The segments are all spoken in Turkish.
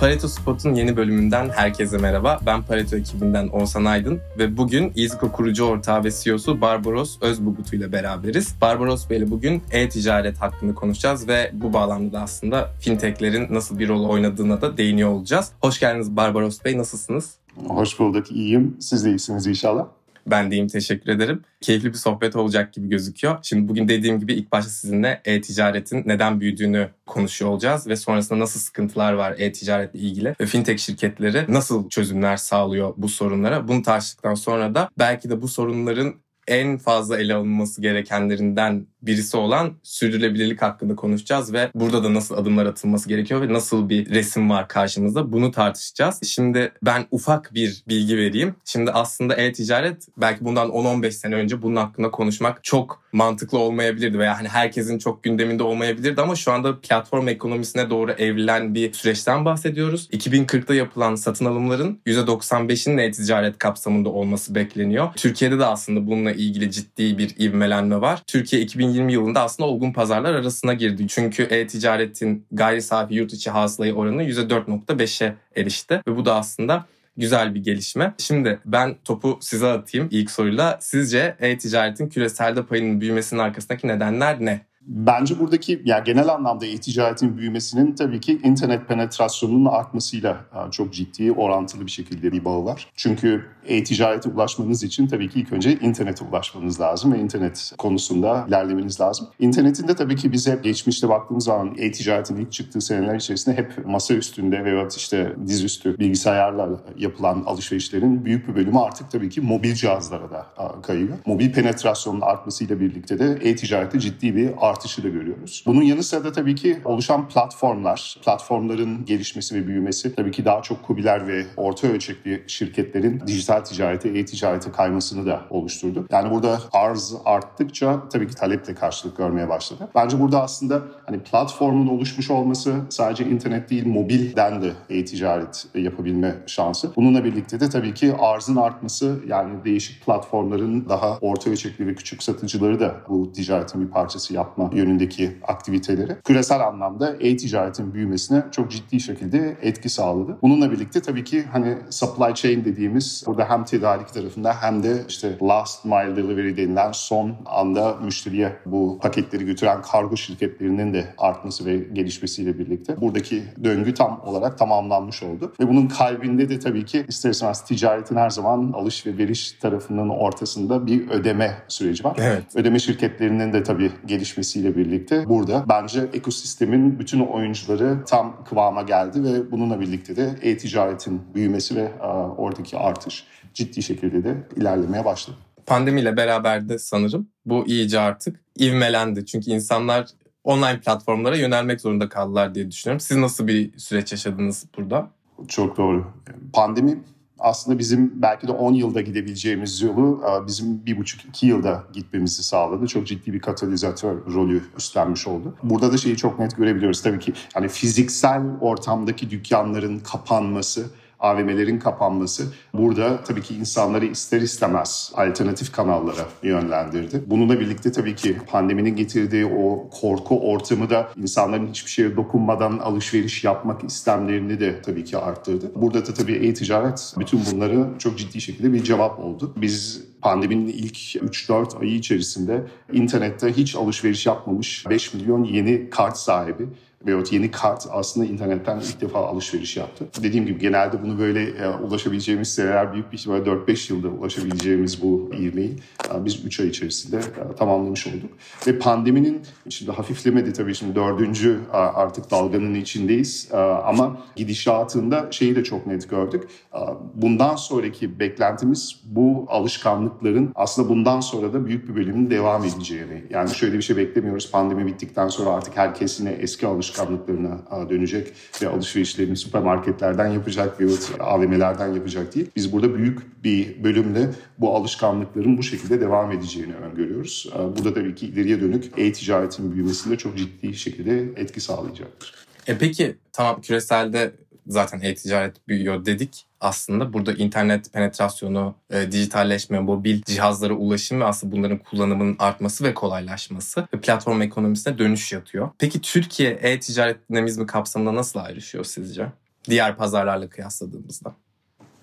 Pareto Spot'un yeni bölümünden herkese merhaba. Ben Pareto ekibinden Oğuzhan Aydın ve bugün İzko kurucu ortağı ve CEO'su Barbaros Özbugutu ile beraberiz. Barbaros Bey ile bugün e-ticaret hakkında konuşacağız ve bu bağlamda da aslında fintechlerin nasıl bir rol oynadığına da değiniyor olacağız. Hoş geldiniz Barbaros Bey, nasılsınız? Hoş bulduk, iyiyim. Siz de iyisiniz inşallah. Ben deyim teşekkür ederim. Keyifli bir sohbet olacak gibi gözüküyor. Şimdi bugün dediğim gibi ilk başta sizinle e-ticaretin neden büyüdüğünü konuşuyor olacağız ve sonrasında nasıl sıkıntılar var e-ticaretle ilgili ve fintech şirketleri nasıl çözümler sağlıyor bu sorunlara. Bunu tartıştıktan sonra da belki de bu sorunların en fazla ele alınması gerekenlerinden birisi olan sürdürülebilirlik hakkında konuşacağız ve burada da nasıl adımlar atılması gerekiyor ve nasıl bir resim var karşımızda bunu tartışacağız. Şimdi ben ufak bir bilgi vereyim. Şimdi aslında e-ticaret belki bundan 10-15 sene önce bunun hakkında konuşmak çok mantıklı olmayabilirdi veya hani herkesin çok gündeminde olmayabilirdi ama şu anda platform ekonomisine doğru evrilen bir süreçten bahsediyoruz. 2040'da yapılan satın alımların %95'inin e-ticaret kapsamında olması bekleniyor. Türkiye'de de aslında bununla ilgili ciddi bir ivmelenme var. Türkiye 2020 yılında aslında olgun pazarlar arasına girdi. Çünkü e-ticaretin gayri safi yurt içi hasılayı oranı %4.5'e erişti ve bu da aslında güzel bir gelişme. Şimdi ben topu size atayım ilk soruyla. Sizce e-ticaretin küreselde payının büyümesinin arkasındaki nedenler ne? Bence buradaki yani genel anlamda e-ticaretin büyümesinin tabii ki internet penetrasyonunun artmasıyla e, çok ciddi orantılı bir şekilde bir bağı var. Çünkü e-ticarete ulaşmanız için tabii ki ilk önce internete ulaşmanız lazım ve internet konusunda ilerlemeniz lazım. İnternetin de tabii ki bize geçmişte baktığımız zaman e-ticaretin ilk çıktığı seneler içerisinde hep masa üstünde veya işte dizüstü bilgisayarlarla yapılan alışverişlerin büyük bir bölümü artık tabii ki mobil cihazlara da kayıyor. Mobil penetrasyonun artmasıyla birlikte de e-ticarette ciddi bir art artışı da görüyoruz. Bunun yanı sıra da tabii ki oluşan platformlar, platformların gelişmesi ve büyümesi tabii ki daha çok kubiler ve orta ölçekli şirketlerin dijital ticarete, e-ticarete kaymasını da oluşturdu. Yani burada arz arttıkça tabii ki taleple karşılık görmeye başladı. Bence burada aslında hani platformun oluşmuş olması sadece internet değil mobilden de e-ticaret yapabilme şansı. Bununla birlikte de tabii ki arzın artması yani değişik platformların daha orta ölçekli ve küçük satıcıları da bu ticaretin bir parçası yapma yönündeki aktiviteleri küresel anlamda e-ticaretin büyümesine çok ciddi şekilde etki sağladı. Bununla birlikte tabii ki hani supply chain dediğimiz burada hem tedarik tarafında hem de işte last mile delivery denilen son anda müşteriye bu paketleri götüren kargo şirketlerinin de artması ve gelişmesiyle birlikte buradaki döngü tam olarak tamamlanmış oldu. Ve bunun kalbinde de tabii ki ister istemez ticaretin her zaman alış ve veriş tarafının ortasında bir ödeme süreci var. Evet. Ödeme şirketlerinin de tabii gelişmesi gelmesiyle birlikte burada bence ekosistemin bütün oyuncuları tam kıvama geldi ve bununla birlikte de e-ticaretin büyümesi ve oradaki artış ciddi şekilde de ilerlemeye başladı. Pandemiyle beraber de sanırım bu iyice artık ivmelendi. Çünkü insanlar online platformlara yönelmek zorunda kaldılar diye düşünüyorum. Siz nasıl bir süreç yaşadınız burada? Çok doğru. Pandemi aslında bizim belki de 10 yılda gidebileceğimiz yolu e, bizim bir buçuk iki yılda gitmemizi sağladı. Çok ciddi bir katalizatör rolü üstlenmiş oldu. Burada da şeyi çok net görebiliyoruz. Tabii ki hani fiziksel ortamdaki dükkanların kapanması AVM'lerin kapanması burada tabii ki insanları ister istemez alternatif kanallara yönlendirdi. Bununla birlikte tabii ki pandeminin getirdiği o korku ortamı da insanların hiçbir şeye dokunmadan alışveriş yapmak istemlerini de tabii ki arttırdı. Burada da tabii e-ticaret bütün bunları çok ciddi şekilde bir cevap oldu. Biz pandeminin ilk 3-4 ayı içerisinde internette hiç alışveriş yapmamış 5 milyon yeni kart sahibi veyahut yeni kart aslında internetten ilk defa alışveriş yaptı. Dediğim gibi genelde bunu böyle e, ulaşabileceğimiz seneler büyük bir ihtimalle 4-5 yılda ulaşabileceğimiz bu ivmeyi e, biz 3 ay içerisinde e, tamamlamış olduk. Ve pandeminin şimdi hafiflemedi tabii şimdi dördüncü e, artık dalganın içindeyiz e, ama gidişatında şeyi de çok net gördük. E, bundan sonraki beklentimiz bu alışkanlıkların aslında bundan sonra da büyük bir bölümün devam edeceğini. Yani şöyle bir şey beklemiyoruz pandemi bittikten sonra artık herkes yine eski alışkanlıklarını alışkanlıklarına dönecek ve alışverişlerini süpermarketlerden yapacak ve AVM'lerden yapacak değil. Biz burada büyük bir bölümle bu alışkanlıkların bu şekilde devam edeceğini öngörüyoruz. Bu da tabii ki ileriye dönük e-ticaretin büyümesinde çok ciddi şekilde etki sağlayacaktır. E peki tamam küreselde zaten e-ticaret büyüyor dedik. Aslında burada internet penetrasyonu, e, dijitalleşme, mobil cihazlara ulaşım ve aslında bunların kullanımının artması ve kolaylaşması ve platform ekonomisine dönüş yatıyor. Peki Türkiye e-ticaret dinamizmi kapsamında nasıl ayrışıyor sizce? diğer pazarlarla kıyasladığımızda?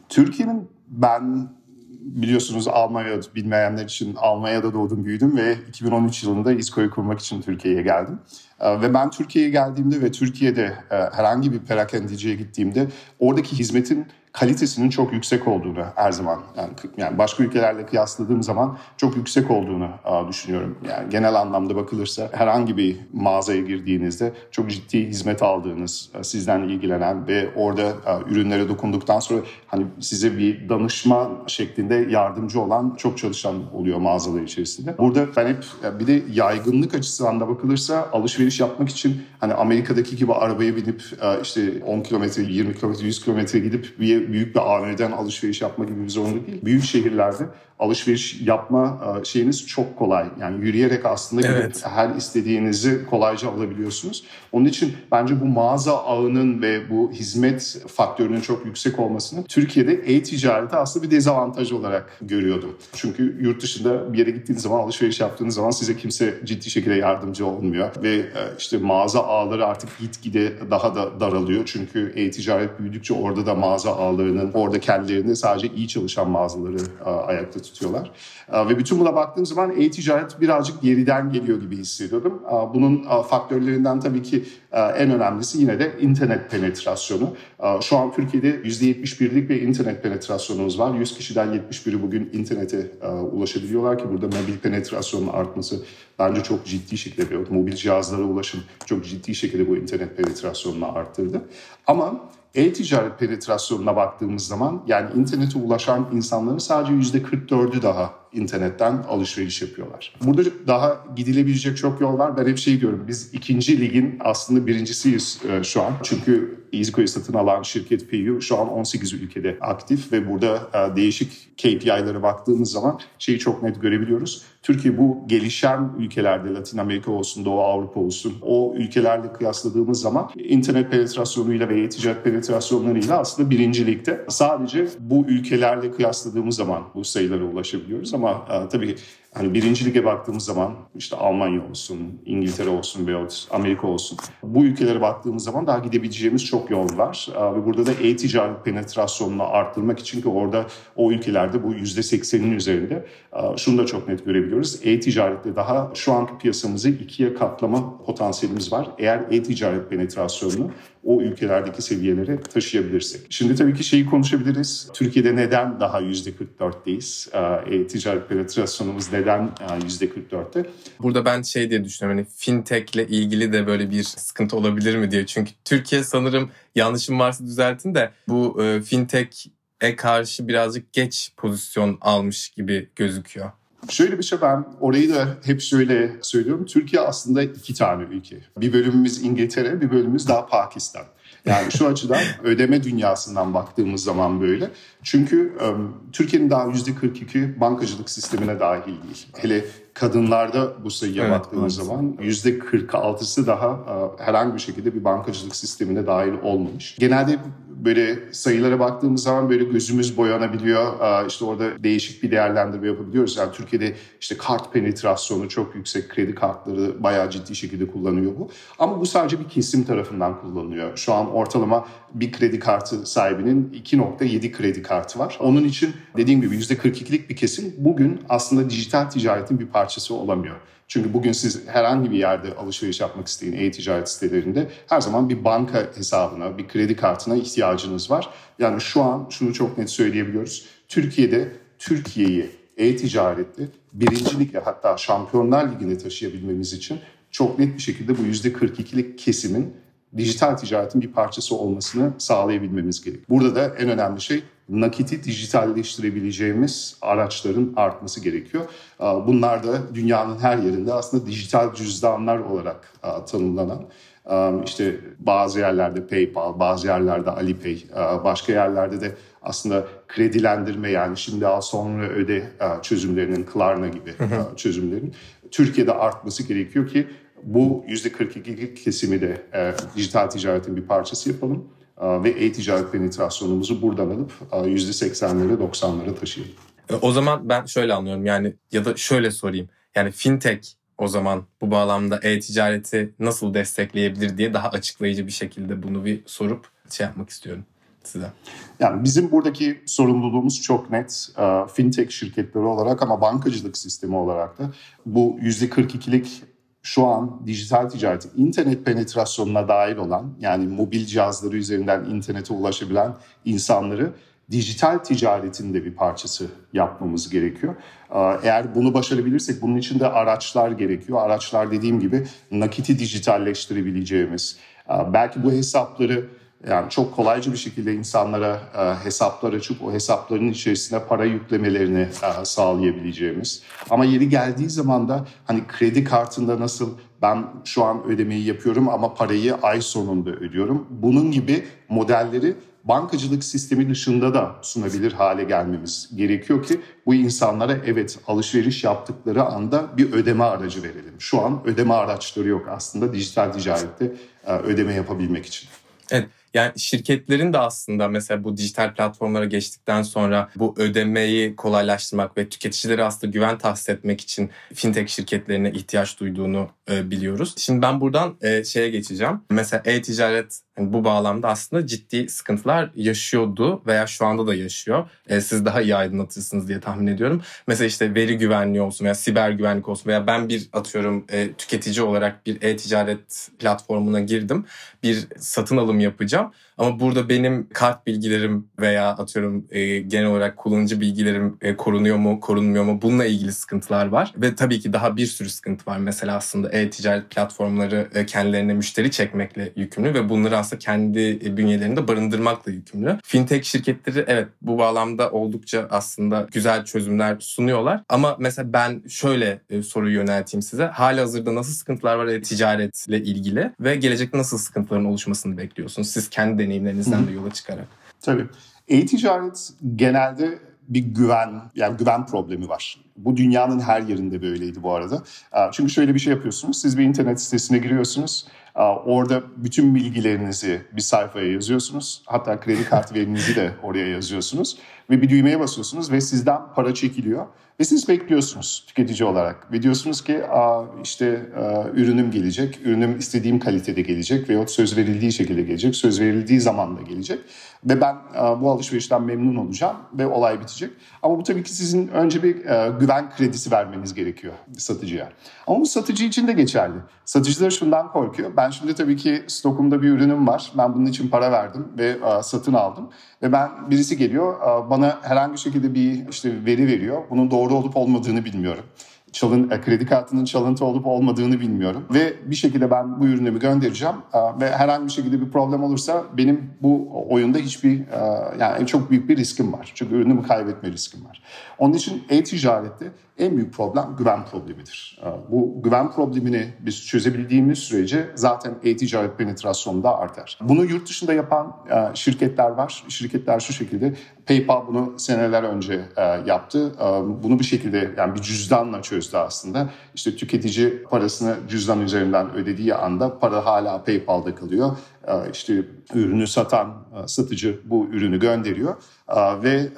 Türkiye'nin ben biliyorsunuz Almanya bilmeyenler için Almanya'da doğdum büyüdüm ve 2013 yılında İSKO'yu kurmak için Türkiye'ye geldim. Ee, ve ben Türkiye'ye geldiğimde ve Türkiye'de e, herhangi bir perakendiciye gittiğimde oradaki hizmetin kalitesinin çok yüksek olduğunu her zaman yani, yani başka ülkelerle kıyasladığım zaman çok yüksek olduğunu düşünüyorum. Yani genel anlamda bakılırsa herhangi bir mağazaya girdiğinizde çok ciddi hizmet aldığınız, sizden ilgilenen ve orada ürünlere dokunduktan sonra hani size bir danışma şeklinde yardımcı olan çok çalışan oluyor mağazalar içerisinde. Burada ben hep bir de yaygınlık açısından da bakılırsa alışveriş yapmak için hani Amerika'daki gibi arabaya binip işte 10 kilometre, 20 kilometre, 100 kilometre gidip bir büyük bir AVM'den alışveriş yapma gibi bir zorunlu değil. Büyük şehirlerde alışveriş yapma e, şeyiniz çok kolay. Yani yürüyerek aslında evet. her istediğinizi kolayca alabiliyorsunuz. Onun için bence bu mağaza ağının ve bu hizmet faktörünün çok yüksek olmasını Türkiye'de e-ticareti aslında bir dezavantaj olarak görüyordum. Çünkü yurt dışında bir yere gittiğiniz zaman alışveriş yaptığınız zaman size kimse ciddi şekilde yardımcı olmuyor ve e, işte mağaza ağları artık gitgide daha da daralıyor. Çünkü e-ticaret büyüdükçe orada da mağaza ağlarının orada kendilerini sadece iyi çalışan mağazaları e, ayakta tutuyorlar. Ve bütün buna baktığım zaman e-ticaret birazcık geriden geliyor gibi hissediyordum. Bunun faktörlerinden tabii ki en önemlisi yine de internet penetrasyonu. Şu an Türkiye'de %71'lik bir internet penetrasyonumuz var. 100 kişiden 71'i bugün internete ulaşabiliyorlar ki burada mobil penetrasyonun artması bence çok ciddi şekilde mobil cihazlara ulaşım çok ciddi şekilde bu internet penetrasyonunu arttırdı. Ama e-ticaret penetrasyonuna baktığımız zaman yani internete ulaşan insanların sadece %44'ü daha internetten alışveriş yapıyorlar. Burada daha gidilebilecek çok yol var. Ben hep şey diyorum biz ikinci ligin aslında birincisiyiz e, şu an. Çünkü EasyCo'yu satın alan şirket PayU şu an 18 ülkede aktif ve burada e, değişik KPI'lere baktığımız zaman şeyi çok net görebiliyoruz. Türkiye bu gelişen ülkelerde Latin Amerika olsun, Doğu Avrupa olsun o ülkelerle kıyasladığımız zaman internet penetrasyonuyla ve e-ticaret penetrasyonlarıyla aslında birinci ligde. Sadece bu ülkelerle kıyasladığımız zaman bu sayılara ulaşabiliyoruz ama e, tabii hani birinci lige baktığımız zaman işte Almanya olsun, İngiltere olsun veyahut Amerika olsun bu ülkelere baktığımız zaman daha gidebileceğimiz çok yol var. Ve burada da e-ticaret penetrasyonunu arttırmak için ki orada o ülkelerde bu %80'in üzerinde şunu da çok net görebiliyoruz. E-ticarette daha şu anki piyasamızı ikiye katlama potansiyelimiz var. Eğer e-ticaret penetrasyonunu o ülkelerdeki seviyelere taşıyabilirsek. Şimdi tabii ki şeyi konuşabiliriz. Türkiye'de neden daha %44'teyiz? E-ticaret penetrasyonumuz neden neden %44'te? Burada ben şey diye düşünüyorum hani fintech ile ilgili de böyle bir sıkıntı olabilir mi diye. Çünkü Türkiye sanırım yanlışım varsa düzeltin de bu e, fintech'e karşı birazcık geç pozisyon almış gibi gözüküyor. Şöyle bir şey ben orayı da hep şöyle söylüyorum. Türkiye aslında iki tane ülke. Bir bölümümüz İngiltere, bir bölümümüz daha Pakistan. Yani şu açıdan ödeme dünyasından baktığımız zaman böyle. Çünkü Türkiye'nin daha %42 bankacılık sistemine dahil değil. Hele kadınlarda bu sayıya evet, baktığımız evet. zaman %46'sı daha herhangi bir şekilde bir bankacılık sistemine dahil olmamış. Genelde böyle sayılara baktığımız zaman böyle gözümüz boyanabiliyor. İşte orada değişik bir değerlendirme yapabiliyoruz. Yani Türkiye'de işte kart penetrasyonu çok yüksek. Kredi kartları bayağı ciddi şekilde kullanıyor bu. Ama bu sadece bir kesim tarafından kullanılıyor. Şu an ortalama bir kredi kartı sahibinin 2.7 kredi kartı var. Onun için dediğim gibi %42'lik bir kesim bugün aslında dijital ticaretin bir parçası olamıyor. Çünkü bugün siz herhangi bir yerde alışveriş yapmak isteyin e-ticaret sitelerinde her zaman bir banka hesabına, bir kredi kartına ihtiyacınız var. Yani şu an şunu çok net söyleyebiliyoruz. Türkiye'de Türkiye'yi e-ticarette birincilikle hatta Şampiyonlar Ligi'ne taşıyabilmemiz için çok net bir şekilde bu %42'lik kesimin dijital ticaretin bir parçası olmasını sağlayabilmemiz gerek. Burada da en önemli şey nakiti dijitalleştirebileceğimiz araçların artması gerekiyor. Bunlar da dünyanın her yerinde aslında dijital cüzdanlar olarak tanımlanan işte bazı yerlerde PayPal, bazı yerlerde Alipay, başka yerlerde de aslında kredilendirme yani şimdi al sonra öde çözümlerinin Klarna gibi çözümlerin Türkiye'de artması gerekiyor ki bu %42 kesimi de dijital ticaretin bir parçası yapalım ve e-ticaret penetrasyonumuzu buradan alıp %80'lere 90'lara taşıyalım. E, o zaman ben şöyle anlıyorum yani ya da şöyle sorayım. Yani fintech o zaman bu bağlamda e-ticareti nasıl destekleyebilir diye daha açıklayıcı bir şekilde bunu bir sorup şey yapmak istiyorum size. Yani bizim buradaki sorumluluğumuz çok net. Fintech şirketleri olarak ama bankacılık sistemi olarak da bu %42'lik şu an dijital ticareti, internet penetrasyonuna dahil olan yani mobil cihazları üzerinden internete ulaşabilen insanları dijital ticaretin de bir parçası yapmamız gerekiyor. Eğer bunu başarabilirsek bunun için de araçlar gerekiyor. Araçlar dediğim gibi nakiti dijitalleştirebileceğimiz, belki bu hesapları yani çok kolayca bir şekilde insanlara e, hesaplar açıp o hesapların içerisine para yüklemelerini e, sağlayabileceğimiz. Ama yeri geldiği zaman da hani kredi kartında nasıl ben şu an ödemeyi yapıyorum ama parayı ay sonunda ödüyorum. Bunun gibi modelleri bankacılık sistemi dışında da sunabilir hale gelmemiz gerekiyor ki bu insanlara evet alışveriş yaptıkları anda bir ödeme aracı verelim. Şu an ödeme araçları yok aslında dijital ticarette e, ödeme yapabilmek için. Evet. Yani şirketlerin de aslında mesela bu dijital platformlara geçtikten sonra bu ödemeyi kolaylaştırmak ve tüketicilere aslında güven tahsis etmek için fintech şirketlerine ihtiyaç duyduğunu e, biliyoruz. Şimdi ben buradan e, şeye geçeceğim. Mesela e-ticaret yani bu bağlamda aslında ciddi sıkıntılar yaşıyordu veya şu anda da yaşıyor. E, siz daha iyi aydınlatırsınız diye tahmin ediyorum. Mesela işte veri güvenliği olsun veya siber güvenlik olsun veya ben bir atıyorum e, tüketici olarak bir e-ticaret platformuna girdim. Bir satın alım yapacağım. Ama burada benim kart bilgilerim veya atıyorum e, genel olarak kullanıcı bilgilerim e, korunuyor mu, korunmuyor mu? Bununla ilgili sıkıntılar var. Ve tabii ki daha bir sürü sıkıntı var. Mesela aslında e-ticaret platformları e, kendilerine müşteri çekmekle yükümlü ve bunları aslında kendi e, bünyelerinde barındırmakla yükümlü. Fintech şirketleri evet bu bağlamda oldukça aslında güzel çözümler sunuyorlar. Ama mesela ben şöyle e, soruyu yönelteyim size. Hali hazırda nasıl sıkıntılar var e-ticaretle ilgili ve gelecekte nasıl sıkıntıların oluşmasını bekliyorsunuz? Siz kendi deneyimlerinizden de yola çıkarak. Tabii. E-ticaret genelde bir güven, yani güven problemi var. Bu dünyanın her yerinde böyleydi bu arada. Çünkü şöyle bir şey yapıyorsunuz. Siz bir internet sitesine giriyorsunuz. Orada bütün bilgilerinizi bir sayfaya yazıyorsunuz. Hatta kredi kartı verinizi de oraya yazıyorsunuz. Ve bir düğmeye basıyorsunuz ve sizden para çekiliyor. Ve siz bekliyorsunuz tüketici olarak. Ve diyorsunuz ki işte ürünüm gelecek, ürünüm istediğim kalitede gelecek veyahut söz verildiği şekilde gelecek, söz verildiği zaman da gelecek. Ve ben bu alışverişten memnun olacağım ve olay bitecek. Ama bu tabii ki sizin önce bir güven kredisi vermeniz gerekiyor satıcıya. Ama bu satıcı için de geçerli. Satıcılar şundan korkuyor. Ben şimdi tabii ki stokumda bir ürünüm var. Ben bunun için para verdim ve satın aldım. Ve ben birisi geliyor bana herhangi şekilde bir işte veri veriyor. Bunun doğru olup olmadığını bilmiyorum çalın, e, kredi kartının çalıntı olup olmadığını bilmiyorum. Ve bir şekilde ben bu ürünümü göndereceğim ve herhangi bir şekilde bir problem olursa benim bu oyunda hiçbir yani çok büyük bir riskim var. Çünkü ürünümü kaybetme riskim var. Onun için e-ticarette en büyük problem güven problemidir. Bu güven problemini biz çözebildiğimiz sürece zaten e-ticaret penetrasyonu da artar. Bunu yurt dışında yapan şirketler var. Şirketler şu şekilde PayPal bunu seneler önce yaptı. Bunu bir şekilde yani bir cüzdanla çözdü aslında. İşte tüketici parasını cüzdan üzerinden ödediği anda para hala PayPal'da kalıyor. İşte ürünü satan satıcı bu ürünü gönderiyor ve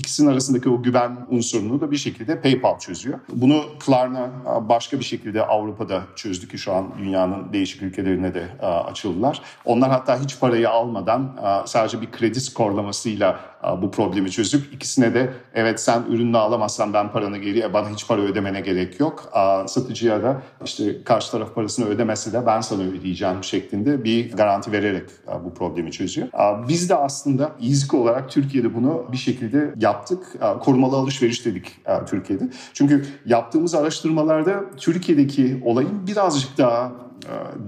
ikisinin arasındaki o güven unsurunu da bir şekilde PayPal çözüyor. Bunu Klarna başka bir şekilde Avrupa'da çözdü ki şu an dünyanın değişik ülkelerine de açıldılar. Onlar hatta hiç parayı almadan sadece bir kredi skorlamasıyla bu problemi çözüp ikisine de evet sen ürününü alamazsan ben paranı geri bana hiç para ödemene gerek yok. Satıcıya da işte karşı taraf parasını ödemese de ben sana ödeyeceğim şeklinde bir garanti vererek bu problemi çözüyor. Biz de aslında İZK olarak Türkiye'de bunu bir şekilde yaptık. Korumalı alışveriş dedik Türkiye'de. Çünkü yaptığımız araştırmalarda Türkiye'deki olayın birazcık daha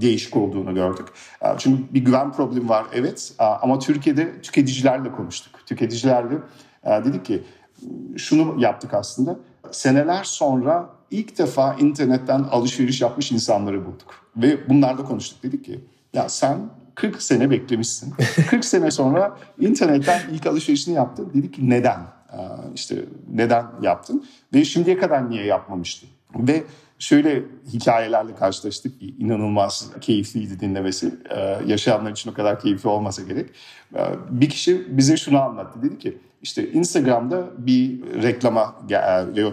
değişik olduğunu gördük. Çünkü bir güven problemi var evet ama Türkiye'de tüketicilerle konuştuk. Tüketicilerle dedik ki şunu yaptık aslında. Seneler sonra ilk defa internetten alışveriş yapmış insanları bulduk. Ve bunlarla konuştuk. Dedik ki ya sen 40 sene beklemişsin. 40 sene sonra internetten ilk alışverişini yaptın. Dedik ki neden? İşte neden yaptın? Ve şimdiye kadar niye yapmamıştın? Ve şöyle hikayelerle karşılaştık ki inanılmaz keyifliydi dinlemesi. Ee, yaşayanlar için o kadar keyifli olmasa gerek. Ee, bir kişi bize şunu anlattı. Dedi ki işte Instagram'da bir reklama,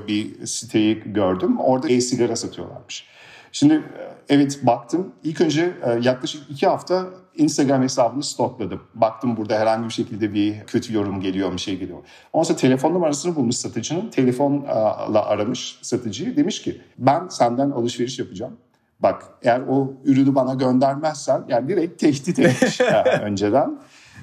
bir siteyi gördüm. Orada e-sigara satıyorlarmış. Şimdi evet baktım. İlk önce yaklaşık iki hafta Instagram hesabını stokladım. Baktım burada herhangi bir şekilde bir kötü yorum geliyor, bir şey geliyor. Ondan sonra telefon numarasını bulmuş satıcının. Telefonla aramış satıcıyı. Demiş ki ben senden alışveriş yapacağım. Bak eğer o ürünü bana göndermezsen yani direkt tehdit etmiş önceden.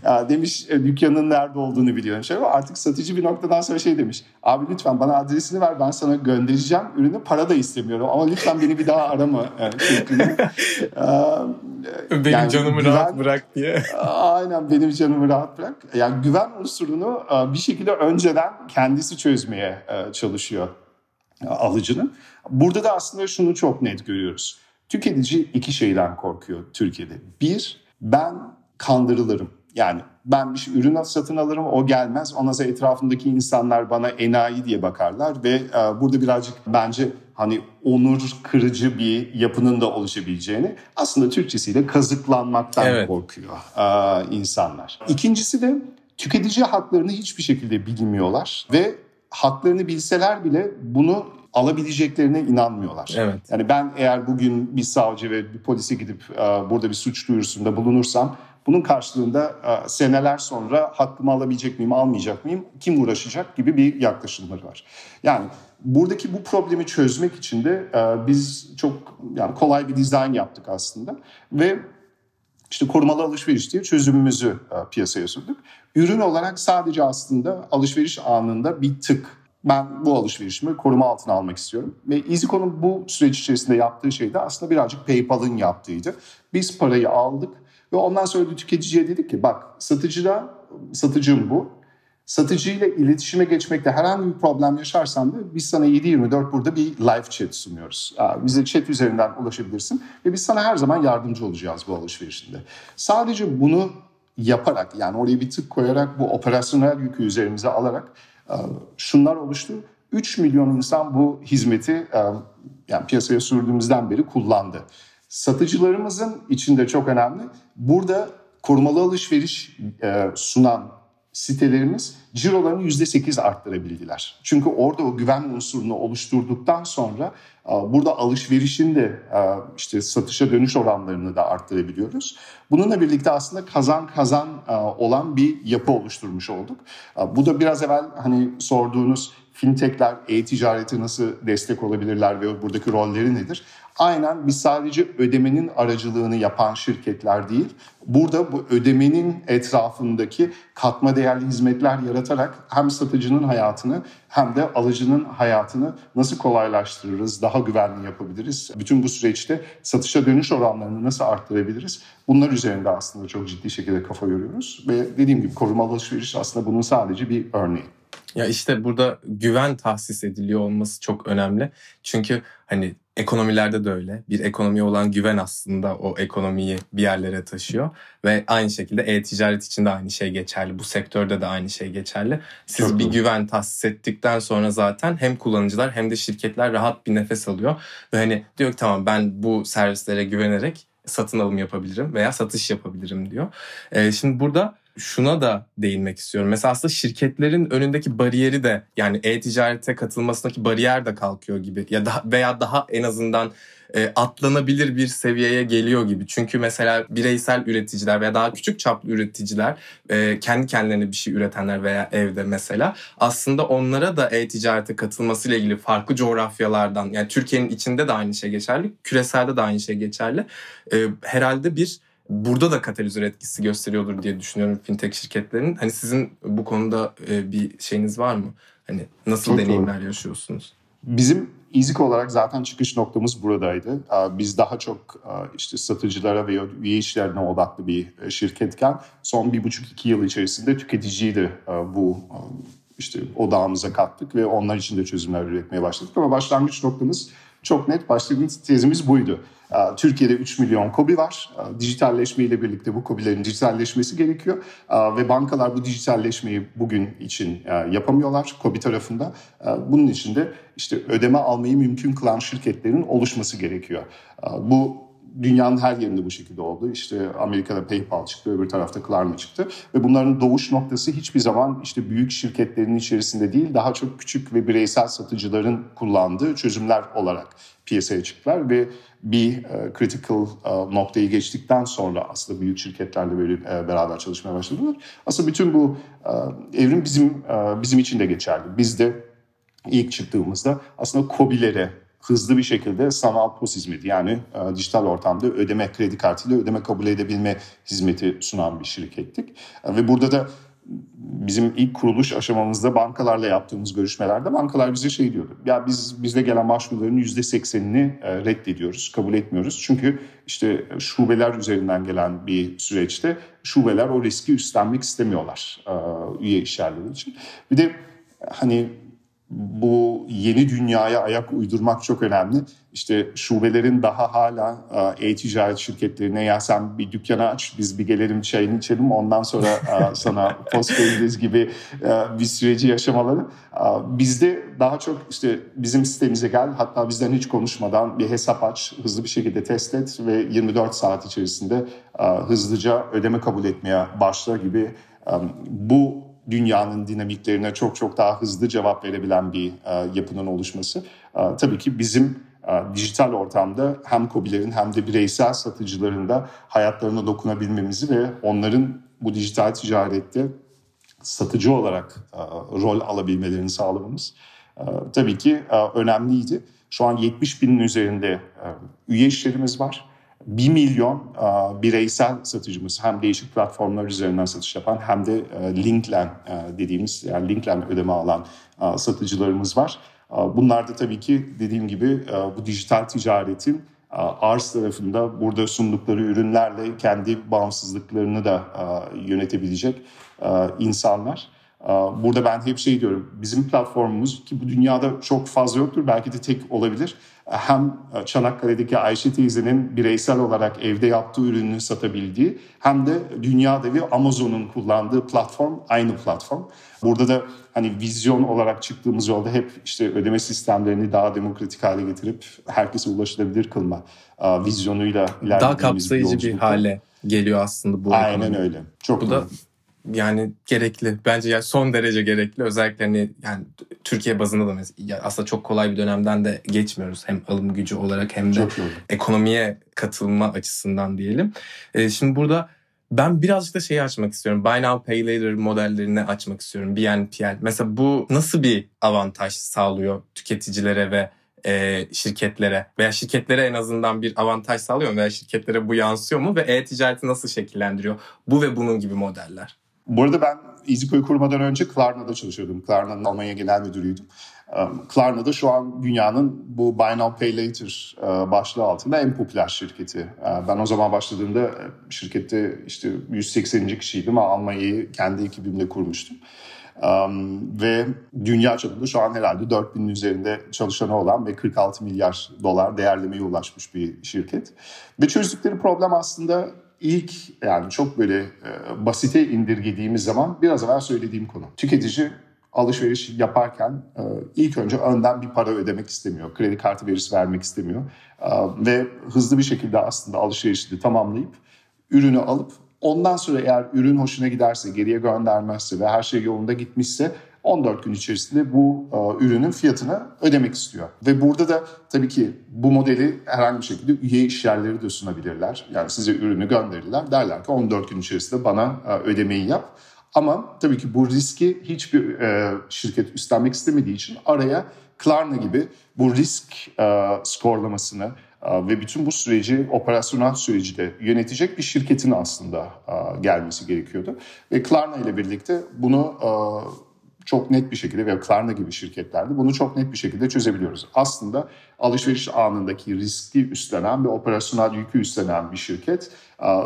Ya demiş e, dükkanın nerede olduğunu biliyorum. Şöyle artık satıcı bir noktadan sonra şey demiş. Abi lütfen bana adresini ver ben sana göndereceğim ürünü para da istemiyorum ama lütfen beni bir daha arama. Yani, benim yani canımı güven, rahat bırak diye. Aynen benim canımı rahat bırak. Yani güven unsurunu bir şekilde önceden kendisi çözmeye çalışıyor alıcının. Burada da aslında şunu çok net görüyoruz. Tüketici iki şeyden korkuyor Türkiye'de. Bir, ben kandırılırım. Yani ben bir şey, ürün satın alırım o gelmez. Ondan sonra etrafındaki insanlar bana enayi diye bakarlar ve e, burada birazcık bence hani onur kırıcı bir yapının da oluşabileceğini aslında Türkçesiyle kazıklanmaktan evet. korkuyor e, insanlar. İkincisi de tüketici haklarını hiçbir şekilde bilmiyorlar ve haklarını bilseler bile bunu alabileceklerine inanmıyorlar. Evet. Yani ben eğer bugün bir savcı ve bir polise gidip e, burada bir suç duyurusunda bulunursam bunun karşılığında e, seneler sonra hakkımı alabilecek miyim, almayacak mıyım, kim uğraşacak gibi bir yaklaşımları var. Yani buradaki bu problemi çözmek için de e, biz çok yani kolay bir dizayn yaptık aslında ve işte korumalı alışveriş diye çözümümüzü e, piyasaya sürdük. Ürün olarak sadece aslında alışveriş anında bir tık ben bu alışverişimi koruma altına almak istiyorum. Ve EasyCon'un bu süreç içerisinde yaptığı şey de aslında birazcık PayPal'ın yaptığıydı. Biz parayı aldık ve ondan sonra tüketiciye dedik ki bak satıcıda, satıcım bu. Satıcıyla iletişime geçmekte herhangi bir problem yaşarsan da biz sana 7-24 burada bir live chat sunuyoruz. Bize chat üzerinden ulaşabilirsin ve biz sana her zaman yardımcı olacağız bu alışverişinde. Sadece bunu yaparak yani oraya bir tık koyarak bu operasyonel yükü üzerimize alarak şunlar oluştu. 3 milyon insan bu hizmeti yani piyasaya sürdüğümüzden beri kullandı. Satıcılarımızın içinde çok önemli. Burada korumalı alışveriş e, sunan sitelerimiz cirolarını %8 arttırabildiler. Çünkü orada o güven unsurunu oluşturduktan sonra e, burada alışverişin de e, işte satışa dönüş oranlarını da arttırabiliyoruz. Bununla birlikte aslında kazan kazan e, olan bir yapı oluşturmuş olduk. Bu da biraz evvel hani sorduğunuz fintechler e-ticareti nasıl destek olabilirler ve buradaki rolleri nedir? Aynen biz sadece ödemenin aracılığını yapan şirketler değil, burada bu ödemenin etrafındaki katma değerli hizmetler yaratarak hem satıcının hayatını hem de alıcının hayatını nasıl kolaylaştırırız, daha güvenli yapabiliriz? Bütün bu süreçte satışa dönüş oranlarını nasıl arttırabiliriz? Bunlar üzerinde aslında çok ciddi şekilde kafa yoruyoruz ve dediğim gibi korumalı alışveriş aslında bunun sadece bir örneği. Ya işte burada güven tahsis ediliyor olması çok önemli. Çünkü hani ekonomilerde de öyle. Bir ekonomiye olan güven aslında o ekonomiyi bir yerlere taşıyor. Ve aynı şekilde e-ticaret için de aynı şey geçerli. Bu sektörde de aynı şey geçerli. Siz Çok bir doğru. güven tahsis ettikten sonra zaten hem kullanıcılar hem de şirketler rahat bir nefes alıyor. Ve hani diyor ki tamam ben bu servislere güvenerek satın alım yapabilirim veya satış yapabilirim diyor. Ee, şimdi burada şuna da değinmek istiyorum. Mesela aslında şirketlerin önündeki bariyeri de yani e-ticarete katılmasındaki bariyer de kalkıyor gibi ya da veya daha en azından e, atlanabilir bir seviyeye geliyor gibi. Çünkü mesela bireysel üreticiler veya daha küçük çaplı üreticiler e, kendi kendilerine bir şey üretenler veya evde mesela aslında onlara da e-ticarete katılmasıyla ilgili farklı coğrafyalardan yani Türkiye'nin içinde de aynı şey geçerli, küreselde de aynı şey geçerli. E, herhalde bir burada da katalizör etkisi gösteriyordur diye düşünüyorum fintech şirketlerin. Hani sizin bu konuda e, bir şeyiniz var mı? Hani nasıl Çok deneyimler doğru. yaşıyorsunuz? Bizim İzik olarak zaten çıkış noktamız buradaydı. Biz daha çok işte satıcılara ve üye işlerine odaklı bir e, şirketken son bir buçuk iki yıl içerisinde tüketiciyi de bu işte odağımıza kattık ve onlar için de çözümler üretmeye başladık. Ama başlangıç noktamız çok net başlangıç tezimiz buydu. Türkiye'de 3 milyon kobi var. Dijitalleşme ile birlikte bu kobilerin dijitalleşmesi gerekiyor. Ve bankalar bu dijitalleşmeyi bugün için yapamıyorlar kobi tarafında. Bunun için de işte ödeme almayı mümkün kılan şirketlerin oluşması gerekiyor. Bu dünyanın her yerinde bu şekilde oldu. İşte Amerika'da PayPal çıktı, öbür tarafta Klarna çıktı. Ve bunların doğuş noktası hiçbir zaman işte büyük şirketlerin içerisinde değil, daha çok küçük ve bireysel satıcıların kullandığı çözümler olarak piyasaya çıktılar. Ve bir e, critical e, noktayı geçtikten sonra aslında büyük şirketlerle böyle e, beraber çalışmaya başladılar. Aslında bütün bu evrim bizim bizim için de geçerli. Biz de ilk çıktığımızda aslında COBİ'lere hızlı bir şekilde sanal POS hizmeti yani e, dijital ortamda ödeme kredi kartıyla ödeme kabul edebilme hizmeti sunan bir şirkettik. E, ve burada da bizim ilk kuruluş aşamamızda bankalarla yaptığımız görüşmelerde bankalar bize şey diyordu. Ya biz bizde gelen başvuruların yüzde seksenini e, reddediyoruz, kabul etmiyoruz. Çünkü işte şubeler üzerinden gelen bir süreçte şubeler o riski üstlenmek istemiyorlar e, üye işyerleri için. Bir de hani bu yeni dünyaya ayak uydurmak çok önemli. İşte şubelerin daha hala e, e-ticaret şirketlerine ya sen bir dükkanı aç biz bir gelelim çayını içelim ondan sonra e, sana post veririz gibi e, bir süreci yaşamaları. Bizde daha çok işte bizim sitemize gel hatta bizden hiç konuşmadan bir hesap aç hızlı bir şekilde test et ve 24 saat içerisinde hızlıca ödeme kabul etmeye başla gibi bu dünyanın dinamiklerine çok çok daha hızlı cevap verebilen bir e, yapının oluşması e, tabii ki bizim e, dijital ortamda hem COBİ'lerin hem de bireysel satıcıların da hayatlarına dokunabilmemizi ve onların bu dijital ticarette satıcı olarak e, rol alabilmelerini sağlamamız e, tabii ki e, önemliydi. Şu an 70 binin üzerinde e, üye işlerimiz var. 1 milyon e, bireysel satıcımız hem değişik platformlar üzerinden satış yapan hem de e, Linklen e, dediğimiz yani Linklen ödeme alan e, satıcılarımız var. E, bunlar da tabii ki dediğim gibi e, bu dijital ticaretin e, arz tarafında burada sundukları ürünlerle kendi bağımsızlıklarını da e, yönetebilecek e, insanlar. E, burada ben hep şey diyorum, bizim platformumuz ki bu dünyada çok fazla yoktur, belki de tek olabilir hem Çanakkale'deki Ayşe teyzenin bireysel olarak evde yaptığı ürünü satabildiği hem de dünya devi Amazon'un kullandığı platform aynı platform. Burada da hani vizyon olarak çıktığımız yolda hep işte ödeme sistemlerini daha demokratik hale getirip herkese ulaşılabilir kılma vizyonuyla ilerlediğimiz Daha kapsayıcı bir, bir hale geliyor aslında bu. Aynen ekonomi. öyle. Çok bu da yani gerekli. Bence yani son derece gerekli. Özellikle hani yani Türkiye bazında da mesela aslında çok kolay bir dönemden de geçmiyoruz. Hem alım gücü olarak hem de ekonomiye katılma açısından diyelim. Ee, şimdi burada ben birazcık da şeyi açmak istiyorum. Buy Now Pay Later modellerini açmak istiyorum. BNPL. Mesela bu nasıl bir avantaj sağlıyor tüketicilere ve e, şirketlere veya şirketlere en azından bir avantaj sağlıyor mu veya şirketlere bu yansıyor mu ve e-ticareti nasıl şekillendiriyor? Bu ve bunun gibi modeller. Bu arada ben EasyCo'yu kurmadan önce Klarna'da çalışıyordum. Klarna'nın Almanya Genel Müdürüydüm. Klarna'da şu an dünyanın bu Buy Now Pay Later başlığı altında en popüler şirketi. Ben o zaman başladığımda şirkette işte 180. kişiydim ama Almanya'yı kendi ekibimle kurmuştum. Um, ve dünya çapında şu an herhalde 4000'in üzerinde çalışanı olan ve 46 milyar dolar değerlemeye ulaşmış bir şirket. Ve çözdükleri problem aslında ilk yani çok böyle e, basite indirgediğimiz zaman biraz evvel söylediğim konu. Tüketici alışveriş yaparken e, ilk önce önden bir para ödemek istemiyor. Kredi kartı verisi vermek istemiyor. E, ve hızlı bir şekilde aslında alışverişini tamamlayıp ürünü alıp ondan sonra eğer ürün hoşuna giderse, geriye göndermezse ve her şey yolunda gitmişse 14 gün içerisinde bu e, ürünün fiyatını ödemek istiyor. Ve burada da tabii ki bu modeli herhangi bir şekilde üye işyerleri de sunabilirler. Yani size ürünü gönderirler. Derler ki 14 gün içerisinde bana e, ödemeyi yap. Ama tabii ki bu riski hiçbir e, şirket üstlenmek istemediği için araya Klarna gibi bu risk e, skorlamasını e, ve bütün bu süreci, operasyonel süreci de yönetecek bir şirketin aslında e, gelmesi gerekiyordu. Ve Klarna ile birlikte bunu e, çok net bir şekilde veya Klarna gibi şirketlerde bunu çok net bir şekilde çözebiliyoruz. Aslında alışveriş anındaki riski üstlenen ve operasyonel yükü üstlenen bir şirket.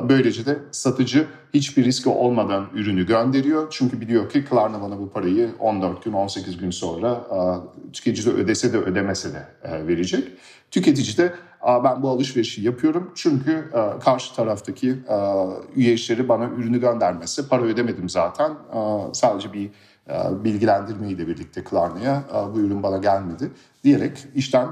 Böylece de satıcı hiçbir riski olmadan ürünü gönderiyor. Çünkü biliyor ki Klarna bana bu parayı 14 gün 18 gün sonra tüketici de ödese de ödemese de e, verecek. Tüketici de ben bu alışverişi yapıyorum çünkü karşı taraftaki üye işleri bana ürünü göndermesi para ödemedim zaten sadece bir bilgilendirmeyle birlikte Klarna'ya bu ürün bana gelmedi diyerek işten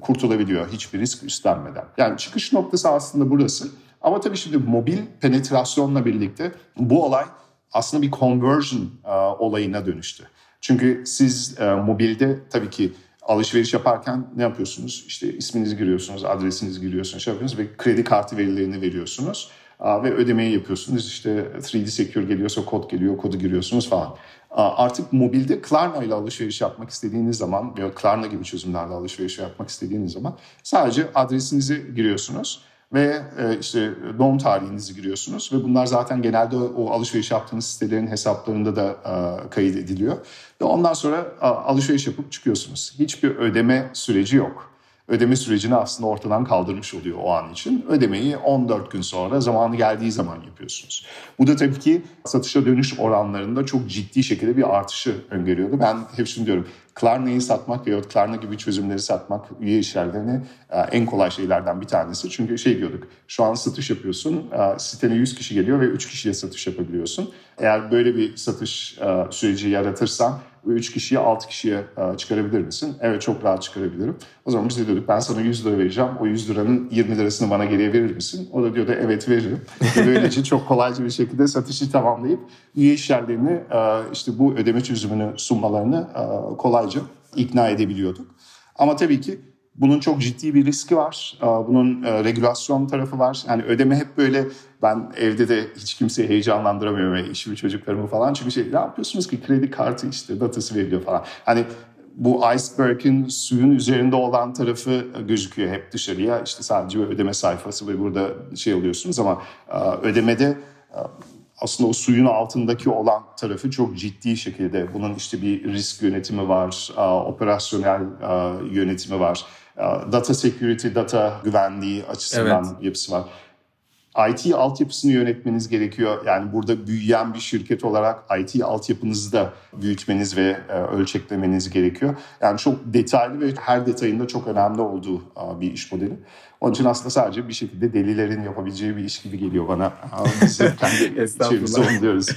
kurtulabiliyor hiçbir risk üstlenmeden. Yani çıkış noktası aslında burası. Ama tabii şimdi mobil penetrasyonla birlikte bu olay aslında bir conversion olayına dönüştü. Çünkü siz mobilde tabii ki alışveriş yaparken ne yapıyorsunuz? İşte isminizi giriyorsunuz, adresinizi giriyorsunuz, şey yapıyorsunuz ve kredi kartı verilerini veriyorsunuz. Ve ödemeyi yapıyorsunuz. İşte 3D Secure geliyorsa kod geliyor, kodu giriyorsunuz falan. Artık mobilde Klarna ile alışveriş yapmak istediğiniz zaman veya Klarna gibi çözümlerle alışveriş yapmak istediğiniz zaman sadece adresinizi giriyorsunuz ve e, işte doğum tarihinizi giriyorsunuz ve bunlar zaten genelde o alışveriş yaptığınız sitelerin hesaplarında da e, kayıt ediliyor. Ve ondan sonra alışveriş yapıp çıkıyorsunuz. Hiçbir ödeme süreci yok ödeme sürecini aslında ortadan kaldırmış oluyor o an için. Ödemeyi 14 gün sonra zamanı geldiği zaman yapıyorsunuz. Bu da tabii ki satışa dönüş oranlarında çok ciddi şekilde bir artışı öngörüyordu. Ben hep şunu diyorum. Klarna'yı satmak veya Klarna gibi çözümleri satmak üye işlerlerini e, en kolay şeylerden bir tanesi. Çünkü şey diyorduk şu an satış yapıyorsun e, sitene 100 kişi geliyor ve 3 kişiye satış yapabiliyorsun. Eğer böyle bir satış e, süreci yaratırsan 3 kişiye 6 kişiye çıkarabilir misin? Evet çok rahat çıkarabilirim. O zaman biz de diyorduk ben sana 100 lira vereceğim. O 100 liranın 20 lirasını bana geriye verir misin? O da diyordu evet veririm. Böylece çok kolayca bir şekilde satışı tamamlayıp üye işlerlerini işte bu ödeme çözümünü sunmalarını kolayca ikna edebiliyorduk. Ama tabii ki bunun çok ciddi bir riski var. Bunun e, regülasyon tarafı var. Yani ödeme hep böyle ben evde de hiç kimseyi heyecanlandıramıyorum. Yani işimi çocuklarımı falan. Çünkü şey ne yapıyorsunuz ki kredi kartı işte datası veriliyor falan. Hani bu iceberg'in suyun üzerinde olan tarafı gözüküyor hep dışarıya. İşte sadece ödeme sayfası ve burada şey oluyorsunuz ama ödemede aslında o suyun altındaki olan tarafı çok ciddi şekilde bunun işte bir risk yönetimi var, operasyonel yönetimi var, data security, data güvenliği açısından evet. yapısı var. IT altyapısını yönetmeniz gerekiyor. Yani burada büyüyen bir şirket olarak IT altyapınızı da büyütmeniz ve e, ölçeklemeniz gerekiyor. Yani çok detaylı ve her detayında çok önemli olduğu bir iş modeli. Onun için aslında sadece bir şekilde delilerin yapabileceği bir iş gibi geliyor bana. Biz kendi içerimizi onu diyoruz.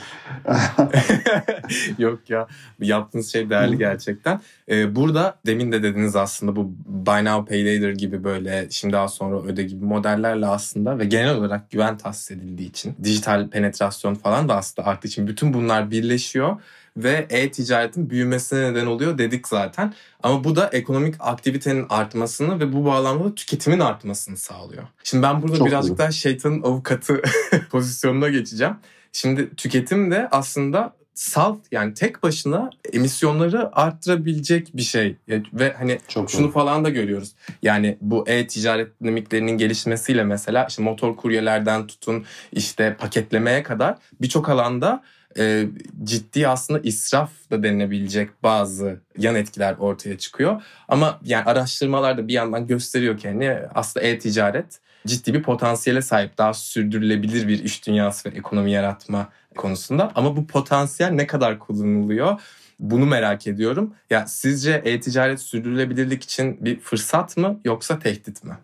Yok ya yaptığınız şey değerli gerçekten. Ee, burada demin de dediniz aslında bu Buy Now Pay Later gibi böyle şimdi daha sonra öde gibi modellerle aslında ve genel olarak güven tahsis edildiği için dijital penetrasyon falan da aslında arttığı için bütün bunlar birleşiyor ve e-ticaretin büyümesine neden oluyor dedik zaten. Ama bu da ekonomik aktivitenin artmasını ve bu bağlamda da tüketimin artmasını sağlıyor. Şimdi ben burada Çok birazcık iyi. daha şeytanın avukatı pozisyonuna geçeceğim. Şimdi tüketim de aslında salt yani tek başına emisyonları arttırabilecek bir şey ve hani Çok şunu doğru. falan da görüyoruz. Yani bu e-ticaret dinamiklerinin gelişmesiyle mesela işte motor kuryelerden tutun işte paketlemeye kadar birçok alanda e, ciddi aslında israf da denilebilecek bazı yan etkiler ortaya çıkıyor. Ama yani araştırmalar da bir yandan gösteriyor ki hani aslında e-ticaret ciddi bir potansiyele sahip. Daha sürdürülebilir bir iş dünyası ve ekonomi yaratma konusunda. Ama bu potansiyel ne kadar kullanılıyor? Bunu merak ediyorum. Ya sizce e-ticaret sürdürülebilirlik için bir fırsat mı yoksa tehdit mi?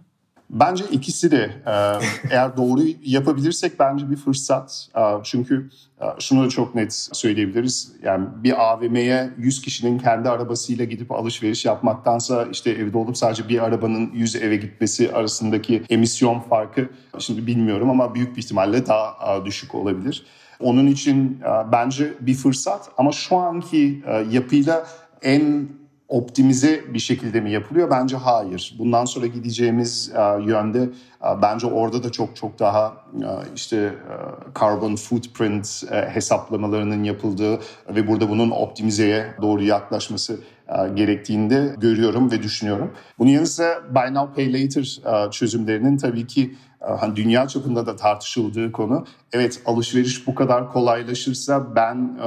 Bence ikisi de e, eğer doğru yapabilirsek bence bir fırsat. E, çünkü e, şunu da çok net söyleyebiliriz. Yani bir AVM'ye 100 kişinin kendi arabasıyla gidip alışveriş yapmaktansa işte evde olup sadece bir arabanın 100 eve gitmesi arasındaki emisyon farkı şimdi bilmiyorum ama büyük bir ihtimalle daha düşük olabilir. Onun için bence bir fırsat ama şu anki yapıyla en optimize bir şekilde mi yapılıyor? Bence hayır. Bundan sonra gideceğimiz e, yönde e, bence orada da çok çok daha e, işte carbon footprint hesaplamalarının yapıldığı ve burada bunun optimizeye doğru yaklaşması gerektiğinde görüyorum ve düşünüyorum. Bunun yanı sıra Buy Now Pay Later çözümlerinin tabii ki hani dünya çapında da tartışıldığı konu. Evet alışveriş bu kadar kolaylaşırsa ben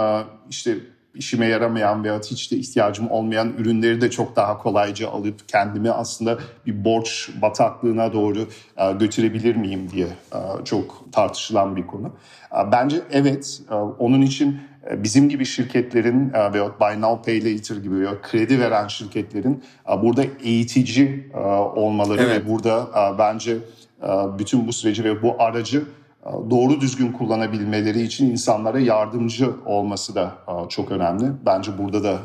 işte işime yaramayan veya hiç de ihtiyacım olmayan ürünleri de çok daha kolayca alıp kendimi aslında bir borç bataklığına doğru e, götürebilir miyim diye e, çok tartışılan bir konu. E, bence evet onun için bizim gibi şirketlerin veya Buy Now Pay Later gibi veya kredi veren şirketlerin burada eğitici olmaları evet. ve burada bence bütün bu süreci ve bu aracı doğru düzgün kullanabilmeleri için insanlara yardımcı olması da çok önemli. Bence burada da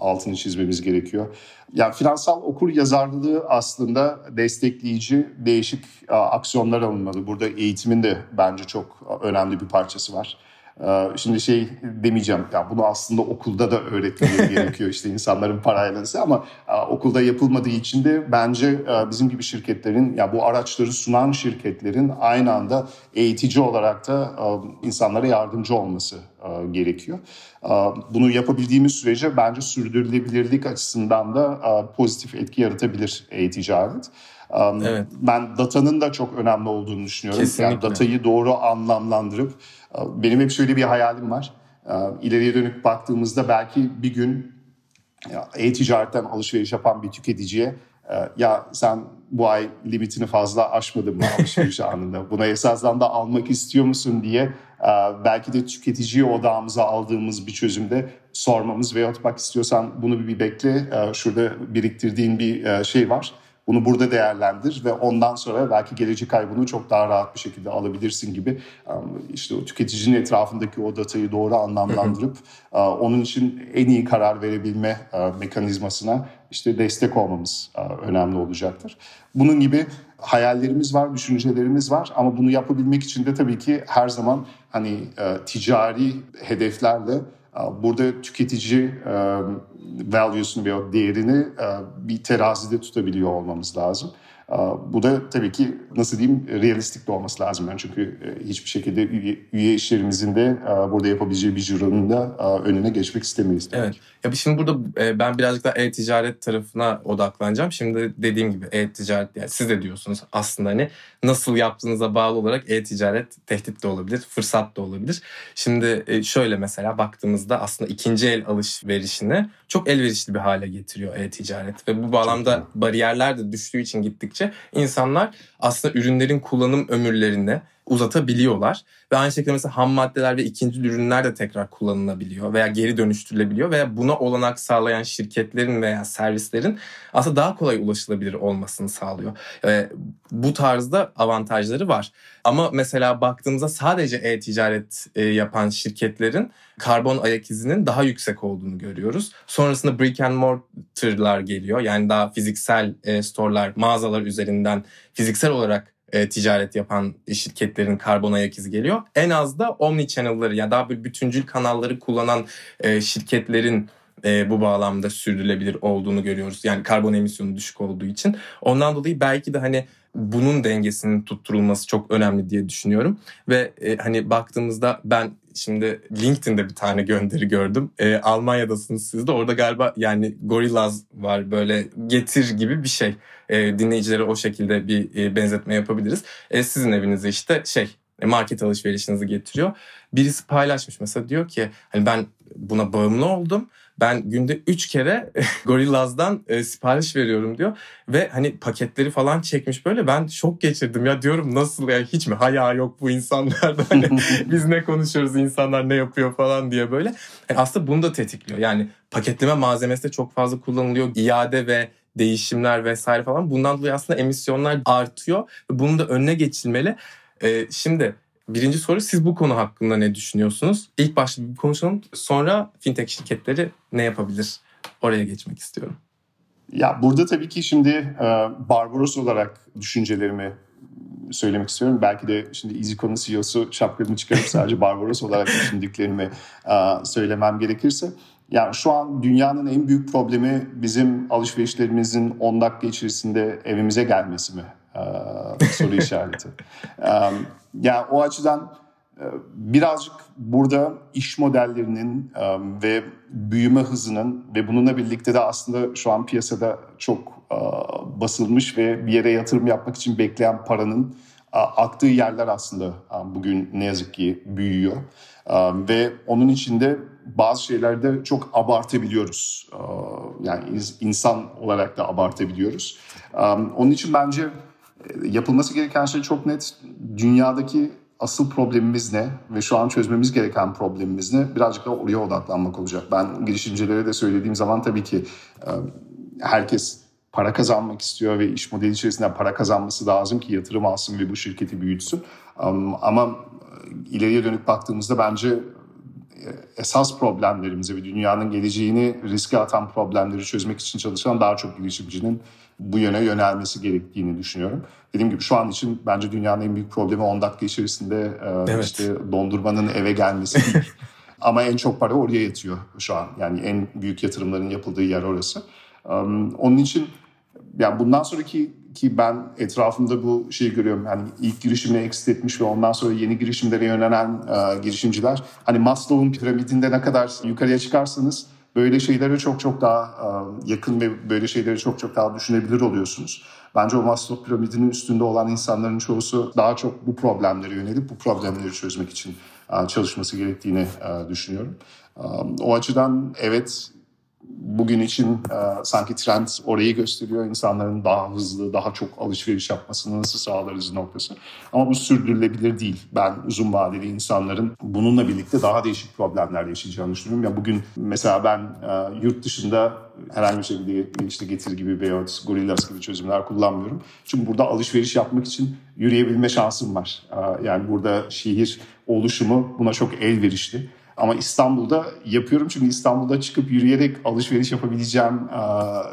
altını çizmemiz gerekiyor. Yani finansal okur yazarlığı aslında destekleyici değişik aksiyonlar alınmalı. Burada eğitimin de bence çok önemli bir parçası var. Ee, şimdi şey demeyeceğim ya bunu aslında okulda da öğretmeye gerekiyor işte insanların parayla ama e, okulda yapılmadığı için de bence e, bizim gibi şirketlerin ya bu araçları sunan şirketlerin aynı anda eğitici olarak da e, insanlara yardımcı olması gerekiyor. Bunu yapabildiğimiz sürece bence sürdürülebilirlik açısından da pozitif etki yaratabilir e-ticaret. Evet. Ben datanın da çok önemli olduğunu düşünüyorum. Kesinlikle. Yani datayı doğru anlamlandırıp benim hep şöyle bir hayalim var. İleriye dönük baktığımızda belki bir gün e-ticaretten alışveriş yapan bir tüketiciye ya sen bu ay limitini fazla aşmadın mı alışveriş anında? Buna esasdan da almak istiyor musun diye belki de tüketiciyi odağımıza aldığımız bir çözümde sormamız veyahut bak istiyorsan bunu bir bekle şurada biriktirdiğin bir şey var bunu burada değerlendir ve ondan sonra belki gelecek ay bunu çok daha rahat bir şekilde alabilirsin gibi işte o tüketicinin etrafındaki o datayı doğru anlamlandırıp onun için en iyi karar verebilme mekanizmasına işte destek olmamız önemli olacaktır. Bunun gibi hayallerimiz var, düşüncelerimiz var ama bunu yapabilmek için de tabii ki her zaman hani ticari hedeflerle burada tüketici value'sunu veya değerini bir terazide tutabiliyor olmamız lazım. Bu da tabii ki nasıl diyeyim realistik de olması lazım. Yani çünkü hiçbir şekilde üye, üye işlerimizin de burada yapabileceği bir cironun da önüne geçmek istemeyiz. Evet. Ya şimdi burada ben birazcık daha e-ticaret tarafına odaklanacağım. Şimdi dediğim gibi e-ticaret yani siz de diyorsunuz aslında hani nasıl yaptığınıza bağlı olarak e-ticaret tehdit de olabilir, fırsat da olabilir. Şimdi şöyle mesela baktığımızda aslında ikinci el alışverişini çok elverişli bir hale getiriyor e-ticaret ve bu bağlamda bariyerler de düştüğü için gittikçe insanlar aslında ürünlerin kullanım ömürlerini uzatabiliyorlar. Ve aynı şekilde mesela ham maddeler ve ikinci ürünler de tekrar kullanılabiliyor veya geri dönüştürülebiliyor veya buna olanak sağlayan şirketlerin veya servislerin aslında daha kolay ulaşılabilir olmasını sağlıyor. Ve bu tarzda avantajları var. Ama mesela baktığımızda sadece e-ticaret e, yapan şirketlerin karbon ayak izinin daha yüksek olduğunu görüyoruz. Sonrasında brick and mortar'lar geliyor. Yani daha fiziksel e, store'lar, mağazalar üzerinden fiziksel olarak e, ticaret yapan şirketlerin karbon ayak izi geliyor. En az da omni channel'ları ya daha bir bütüncül kanalları kullanan e, şirketlerin e, bu bağlamda sürdürülebilir olduğunu görüyoruz. Yani karbon emisyonu düşük olduğu için. Ondan dolayı belki de hani bunun dengesinin tutturulması çok önemli diye düşünüyorum. Ve e, hani baktığımızda ben şimdi LinkedIn'de bir tane gönderi gördüm. E, Almanya'dasınız siz de orada galiba yani Gorillaz var böyle getir gibi bir şey. E, dinleyicilere o şekilde bir e, benzetme yapabiliriz. E, sizin evinize işte şey e, market alışverişinizi getiriyor. Birisi paylaşmış mesela diyor ki hani ben buna bağımlı oldum ben günde 3 kere Gorillaz'dan e, sipariş veriyorum diyor. Ve hani paketleri falan çekmiş böyle ben şok geçirdim ya diyorum nasıl ya hiç mi haya yok bu insanlarda hani biz ne konuşuyoruz insanlar ne yapıyor falan diye böyle. Yani aslında bunu da tetikliyor yani paketleme malzemesi de çok fazla kullanılıyor. iade ve değişimler vesaire falan bundan dolayı aslında emisyonlar artıyor ve bunun da önüne geçilmeli. Ee, şimdi Birinci soru siz bu konu hakkında ne düşünüyorsunuz? İlk başta bir konuşalım. Sonra fintech şirketleri ne yapabilir? Oraya geçmek istiyorum. Ya burada tabii ki şimdi e, Barbaros olarak düşüncelerimi söylemek istiyorum. Belki de şimdi EasyCon'un CEO'su şapkamı çıkarıp sadece Barbaros olarak düşündüklerimi e, söylemem gerekirse. Yani şu an dünyanın en büyük problemi bizim alışverişlerimizin 10 dakika içerisinde evimize gelmesi mi? Ee, soru işareti. Ee, yani o açıdan e, birazcık burada iş modellerinin e, ve büyüme hızının ve bununla birlikte de aslında şu an piyasada çok e, basılmış ve bir yere yatırım yapmak için bekleyen paranın aktığı yerler aslında bugün ne yazık ki büyüyor. Ve onun içinde bazı şeylerde çok abartabiliyoruz. Yani insan olarak da abartabiliyoruz. Onun için bence yapılması gereken şey çok net. Dünyadaki asıl problemimiz ne ve şu an çözmemiz gereken problemimiz ne? Birazcık da oraya odaklanmak olacak. Ben girişimcilere de söylediğim zaman tabii ki e, herkes para kazanmak istiyor ve iş modeli içerisinde para kazanması lazım ki yatırım alsın ve bu şirketi büyütsün. Ama ileriye dönük baktığımızda bence esas problemlerimizi ve dünyanın geleceğini riske atan problemleri çözmek için çalışan daha çok girişimcinin bu yöne yönelmesi gerektiğini düşünüyorum. Dediğim gibi şu an için bence dünyanın en büyük problemi 10 dakika içerisinde e, evet. işte dondurmanın eve gelmesi değil. Ama en çok para oraya yatıyor şu an. Yani en büyük yatırımların yapıldığı yer orası. Onun için yani bundan sonraki ki ben etrafımda bu şeyi görüyorum. Yani ilk girişimini exit etmiş ve ondan sonra yeni girişimlere yönelen e, girişimciler. Hani Maslow'un piramidinde ne kadar yukarıya çıkarsanız böyle şeylere çok çok daha e, yakın ve böyle şeyleri çok çok daha düşünebilir oluyorsunuz. Bence o Maslow piramidinin üstünde olan insanların çoğusu daha çok bu problemlere yönelip bu problemleri çözmek için e, çalışması gerektiğini e, düşünüyorum. E, o açıdan evet bugün için e, sanki trend orayı gösteriyor. İnsanların daha hızlı, daha çok alışveriş yapmasını nasıl sağlarız noktası. Ama bu sürdürülebilir değil. Ben uzun vadeli insanların bununla birlikte daha değişik problemler yaşayacağını düşünüyorum. Ya bugün mesela ben e, yurt dışında herhangi bir şekilde işte Getir gibi veya Gorillas gibi çözümler kullanmıyorum. Çünkü burada alışveriş yapmak için yürüyebilme şansım var. E, yani burada şehir oluşumu buna çok elverişli. Ama İstanbul'da yapıyorum çünkü İstanbul'da çıkıp yürüyerek alışveriş yapabileceğim e,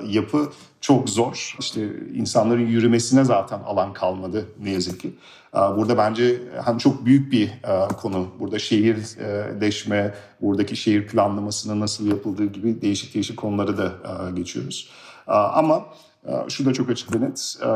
yapı çok zor. İşte insanların yürümesine zaten alan kalmadı ne yazık ki. E, burada bence hani çok büyük bir e, konu. Burada şehirleşme, buradaki şehir planlamasının nasıl yapıldığı gibi değişik değişik konuları da geçiyoruz. Ama ee, şu da çok açık ve net. Ee,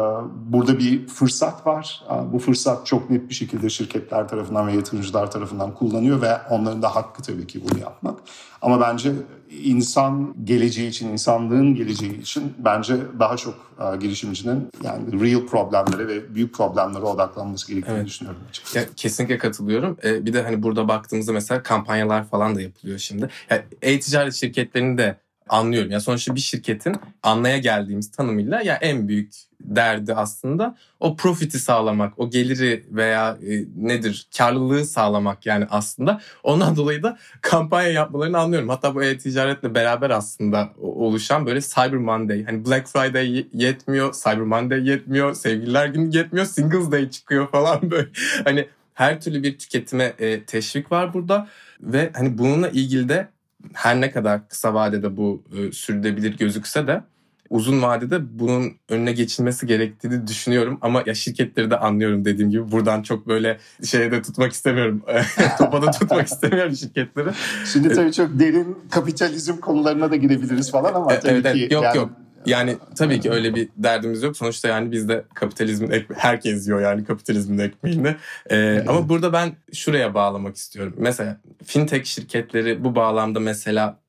burada bir fırsat var. Ee, bu fırsat çok net bir şekilde şirketler tarafından ve yatırımcılar tarafından kullanıyor ve onların da hakkı tabii ki bunu yapmak. Ama bence insan geleceği için, insanlığın geleceği için bence daha çok e, girişimcinin yani real problemlere ve büyük problemlere odaklanması gerektiğini evet. düşünüyorum açıkçası. Ya, kesinlikle katılıyorum. bir de hani burada baktığımızda mesela kampanyalar falan da yapılıyor şimdi. Yani e-ticaret şirketlerinin de anlıyorum. Ya sonuçta bir şirketin anlaya geldiğimiz tanımıyla ya en büyük derdi aslında o profiti sağlamak, o geliri veya e, nedir karlılığı sağlamak yani aslında. Ondan dolayı da kampanya yapmalarını anlıyorum. Hatta bu e-ticaretle beraber aslında oluşan böyle Cyber Monday. Hani Black Friday yetmiyor, Cyber Monday yetmiyor, Sevgililer Günü yetmiyor, Singles Day çıkıyor falan böyle. Hani her türlü bir tüketime e, teşvik var burada ve hani bununla ilgili de her ne kadar kısa vadede bu e, sürdürülebilir gözükse de uzun vadede bunun önüne geçilmesi gerektiğini düşünüyorum ama ya şirketleri de anlıyorum dediğim gibi buradan çok böyle şeye de tutmak istemiyorum. Topa da tutmak istemiyorum şirketleri. Şimdi tabii çok derin kapitalizm konularına da girebiliriz falan ama e, tabii evet, ki yok yani... yok yani tabii ki öyle bir derdimiz yok. Sonuçta yani biz de kapitalizmin ekme herkes yiyor yani kapitalizmin ekmeğini. Ee, ama burada ben şuraya bağlamak istiyorum. Mesela fintech şirketleri bu bağlamda mesela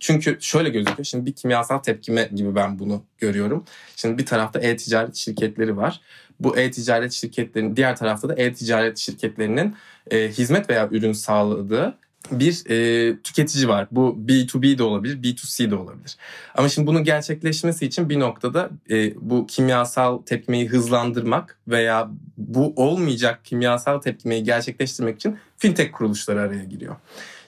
çünkü şöyle gözüküyor. Şimdi bir kimyasal tepkime gibi ben bunu görüyorum. Şimdi bir tarafta e-ticaret şirketleri var. Bu e-ticaret şirketlerinin diğer tarafta da e-ticaret şirketlerinin e, hizmet veya ürün sağladığı bir e, tüketici var. Bu B2B de olabilir, B2C de olabilir. Ama şimdi bunun gerçekleşmesi için bir noktada e, bu kimyasal tepkimeyi hızlandırmak veya bu olmayacak kimyasal tepkimeyi gerçekleştirmek için fintech kuruluşları araya giriyor.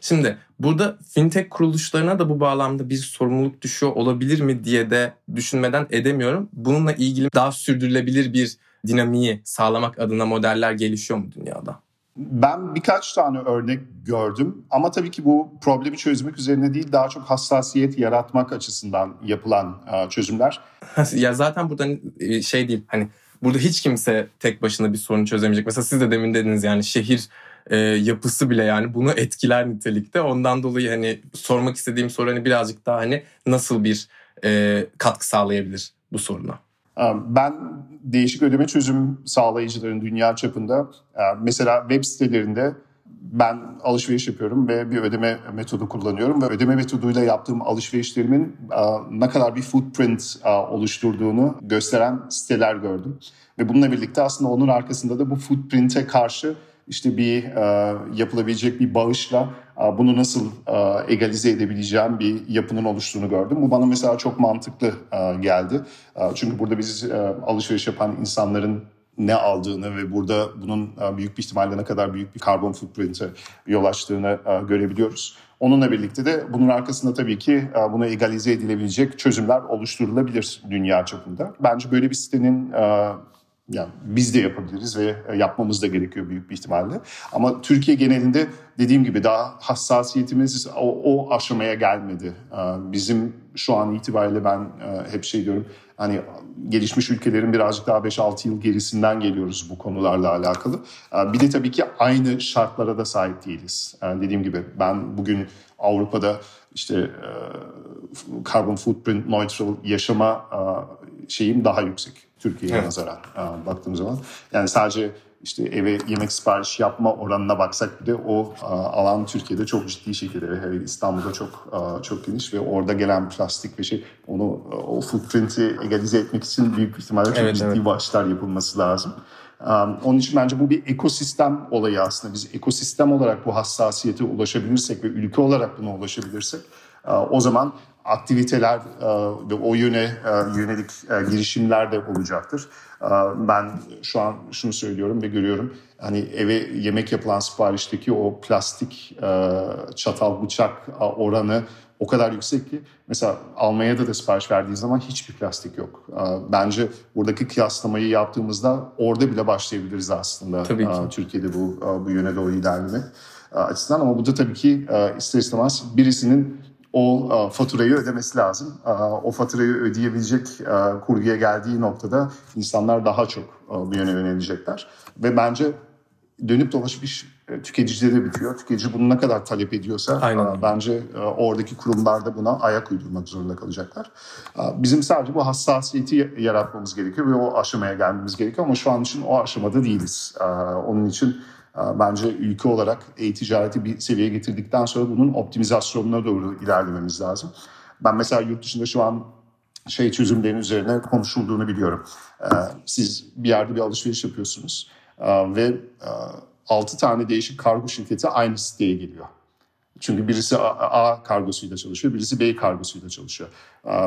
Şimdi burada fintech kuruluşlarına da bu bağlamda bir sorumluluk düşüyor olabilir mi diye de düşünmeden edemiyorum. Bununla ilgili daha sürdürülebilir bir dinamiği sağlamak adına modeller gelişiyor mu dünyada? Ben birkaç tane örnek gördüm ama tabii ki bu problemi çözmek üzerine değil daha çok hassasiyet yaratmak açısından yapılan e, çözümler. ya zaten burada e, şey değil hani burada hiç kimse tek başına bir sorunu çözemeyecek. Mesela siz de demin dediniz yani şehir e, yapısı bile yani bunu etkiler nitelikte. Ondan dolayı hani sormak istediğim soru hani birazcık daha hani nasıl bir e, katkı sağlayabilir bu soruna? Ben değişik ödeme çözüm sağlayıcıların dünya çapında mesela web sitelerinde ben alışveriş yapıyorum ve bir ödeme metodu kullanıyorum ve ödeme metoduyla yaptığım alışverişlerimin ne kadar bir footprint oluşturduğunu gösteren siteler gördüm. Ve bununla birlikte aslında onun arkasında da bu footprint'e karşı işte bir e, yapılabilecek bir bağışla e, bunu nasıl e, egalize edebileceğim bir yapının oluştuğunu gördüm. Bu bana mesela çok mantıklı e, geldi. E, çünkü burada biz e, alışveriş yapan insanların ne aldığını ve burada bunun e, büyük bir ihtimalle ne kadar büyük bir karbon footprint'e yol açtığını e, görebiliyoruz. Onunla birlikte de bunun arkasında tabii ki e, bunu egalize edilebilecek çözümler oluşturulabilir dünya çapında. Bence böyle bir sitenin yani biz de yapabiliriz ve yapmamız da gerekiyor büyük bir ihtimalle. Ama Türkiye genelinde dediğim gibi daha hassasiyetimiz o, o aşamaya gelmedi. Bizim şu an itibariyle ben hep şey diyorum hani gelişmiş ülkelerin birazcık daha 5-6 yıl gerisinden geliyoruz bu konularla alakalı. Bir de tabii ki aynı şartlara da sahip değiliz. Dediğim gibi ben bugün Avrupa'da işte carbon footprint neutral yaşama şeyim daha yüksek Türkiye'ye evet. nazaran baktığım zaman. Yani sadece işte eve yemek sipariş yapma oranına baksak bile o alan Türkiye'de çok ciddi şekilde ve İstanbul'da çok çok geniş ve orada gelen plastik ve şey onu o footprint'i egalize etmek için büyük ihtimalle çok evet, ciddi evet. başlar yapılması lazım. Onun için bence bu bir ekosistem olayı aslında. Biz ekosistem olarak bu hassasiyete ulaşabilirsek ve ülke olarak buna ulaşabilirsek o zaman aktiviteler e, ve o yöne e, yönelik e, girişimler de olacaktır. Ben şu an şunu söylüyorum ve görüyorum. Hani eve yemek yapılan siparişteki o plastik çatal bıçak oranı o kadar yüksek ki mesela Almanya'da da sipariş verdiği zaman hiçbir plastik yok. Bence buradaki kıyaslamayı yaptığımızda orada bile başlayabiliriz aslında. Tabii ki. Türkiye'de bu bu yöne doğru ilerlemek açısından ama bu da tabii ki ister istemez birisinin o e, faturayı ödemesi lazım. E, o faturayı ödeyebilecek e, kurguya geldiği noktada insanlar daha çok bu yöne yönelecekler. Ve bence dönüp dolaşıp iş tüketicide de bitiyor. Tüketici bunu ne kadar talep ediyorsa Aynen. bence oradaki kurumlar da buna ayak uydurmak zorunda kalacaklar. Bizim sadece bu hassasiyeti yaratmamız gerekiyor ve o aşamaya gelmemiz gerekiyor ama şu an için o aşamada değiliz. Onun için bence ülke olarak e-ticareti bir seviyeye getirdikten sonra bunun optimizasyonuna doğru ilerlememiz lazım. Ben mesela yurt dışında şu an şey çözümlerin üzerine konuşulduğunu biliyorum. Ee, siz bir yerde bir alışveriş yapıyorsunuz ee, ve 6 e, tane değişik kargo şirketi aynı siteye geliyor. Çünkü birisi A kargosuyla çalışıyor, birisi B kargosuyla çalışıyor.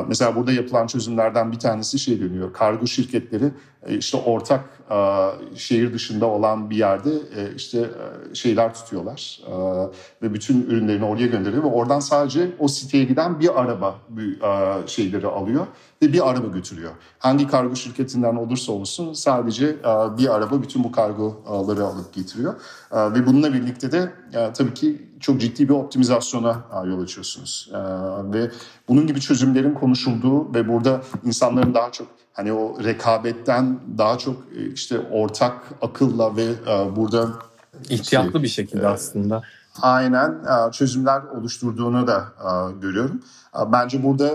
Mesela burada yapılan çözümlerden bir tanesi şey dönüyor. Kargo şirketleri e, işte ortak şehir dışında olan bir yerde e, işte e, şeyler tutuyorlar ve bütün ürünlerini oraya gönderiyor ve oradan sadece o siteye giden bir araba şeyleri alıyor ve bir araba götürüyor. Hangi kargo şirketinden olursa olsun sadece bir araba bütün bu kargoları alıp getiriyor ve bununla birlikte de tabii ki çok ciddi bir optimizasyona yol açıyorsunuz ve bunun gibi çözümlerin konuşulduğu ve burada insanların daha çok hani o rekabetten daha çok e, işte ortak akılla ve e, burada ihtiyatlı şey, bir şekilde e, aslında aynen e, çözümler oluşturduğunu da e, görüyorum. E, bence burada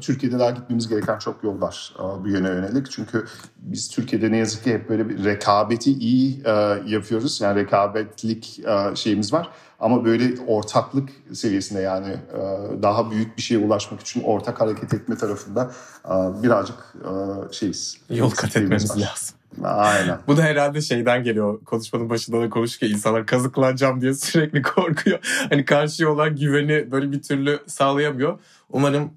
Türkiye'de daha gitmemiz gereken çok yol var bu yöne yönelik. Çünkü biz Türkiye'de ne yazık ki hep böyle bir rekabeti iyi yapıyoruz. Yani rekabetlik şeyimiz var. Ama böyle ortaklık seviyesinde yani daha büyük bir şeye ulaşmak için ortak hareket etme tarafında birazcık şeyiz. Yol kat etmemiz lazım. Aynen. Bu da herhalde şeyden geliyor. Konuşmanın başında da konuşurken insanlar kazıklanacağım diye sürekli korkuyor. Hani karşıya olan güveni böyle bir türlü sağlayamıyor. Umarım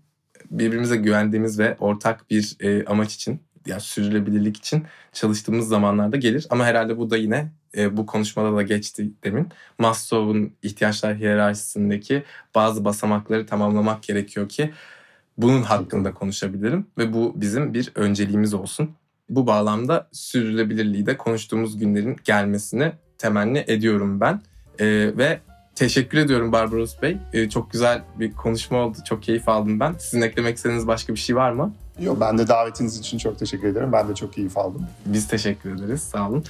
birbirimize güvendiğimiz ve ortak bir e, amaç için yani sürdürülebilirlik için çalıştığımız zamanlarda gelir. Ama herhalde bu da yine e, bu konuşmada da geçti demin. Maslow'un ihtiyaçlar hiyerarşisindeki bazı basamakları tamamlamak gerekiyor ki bunun hakkında konuşabilirim ve bu bizim bir önceliğimiz olsun. Bu bağlamda sürdürülebilirliği de konuştuğumuz günlerin gelmesini temenni ediyorum ben. Ee, ve teşekkür ediyorum Barbaros Bey. Ee, çok güzel bir konuşma oldu. Çok keyif aldım ben. Sizin eklemek istediğiniz başka bir şey var mı? Yok ben de davetiniz için çok teşekkür ederim. Ben de çok keyif aldım. Biz teşekkür ederiz. Sağ olun.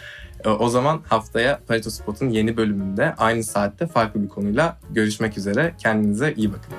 Ee, o zaman haftaya Pareto Spot'un yeni bölümünde aynı saatte farklı bir konuyla görüşmek üzere. Kendinize iyi bakın.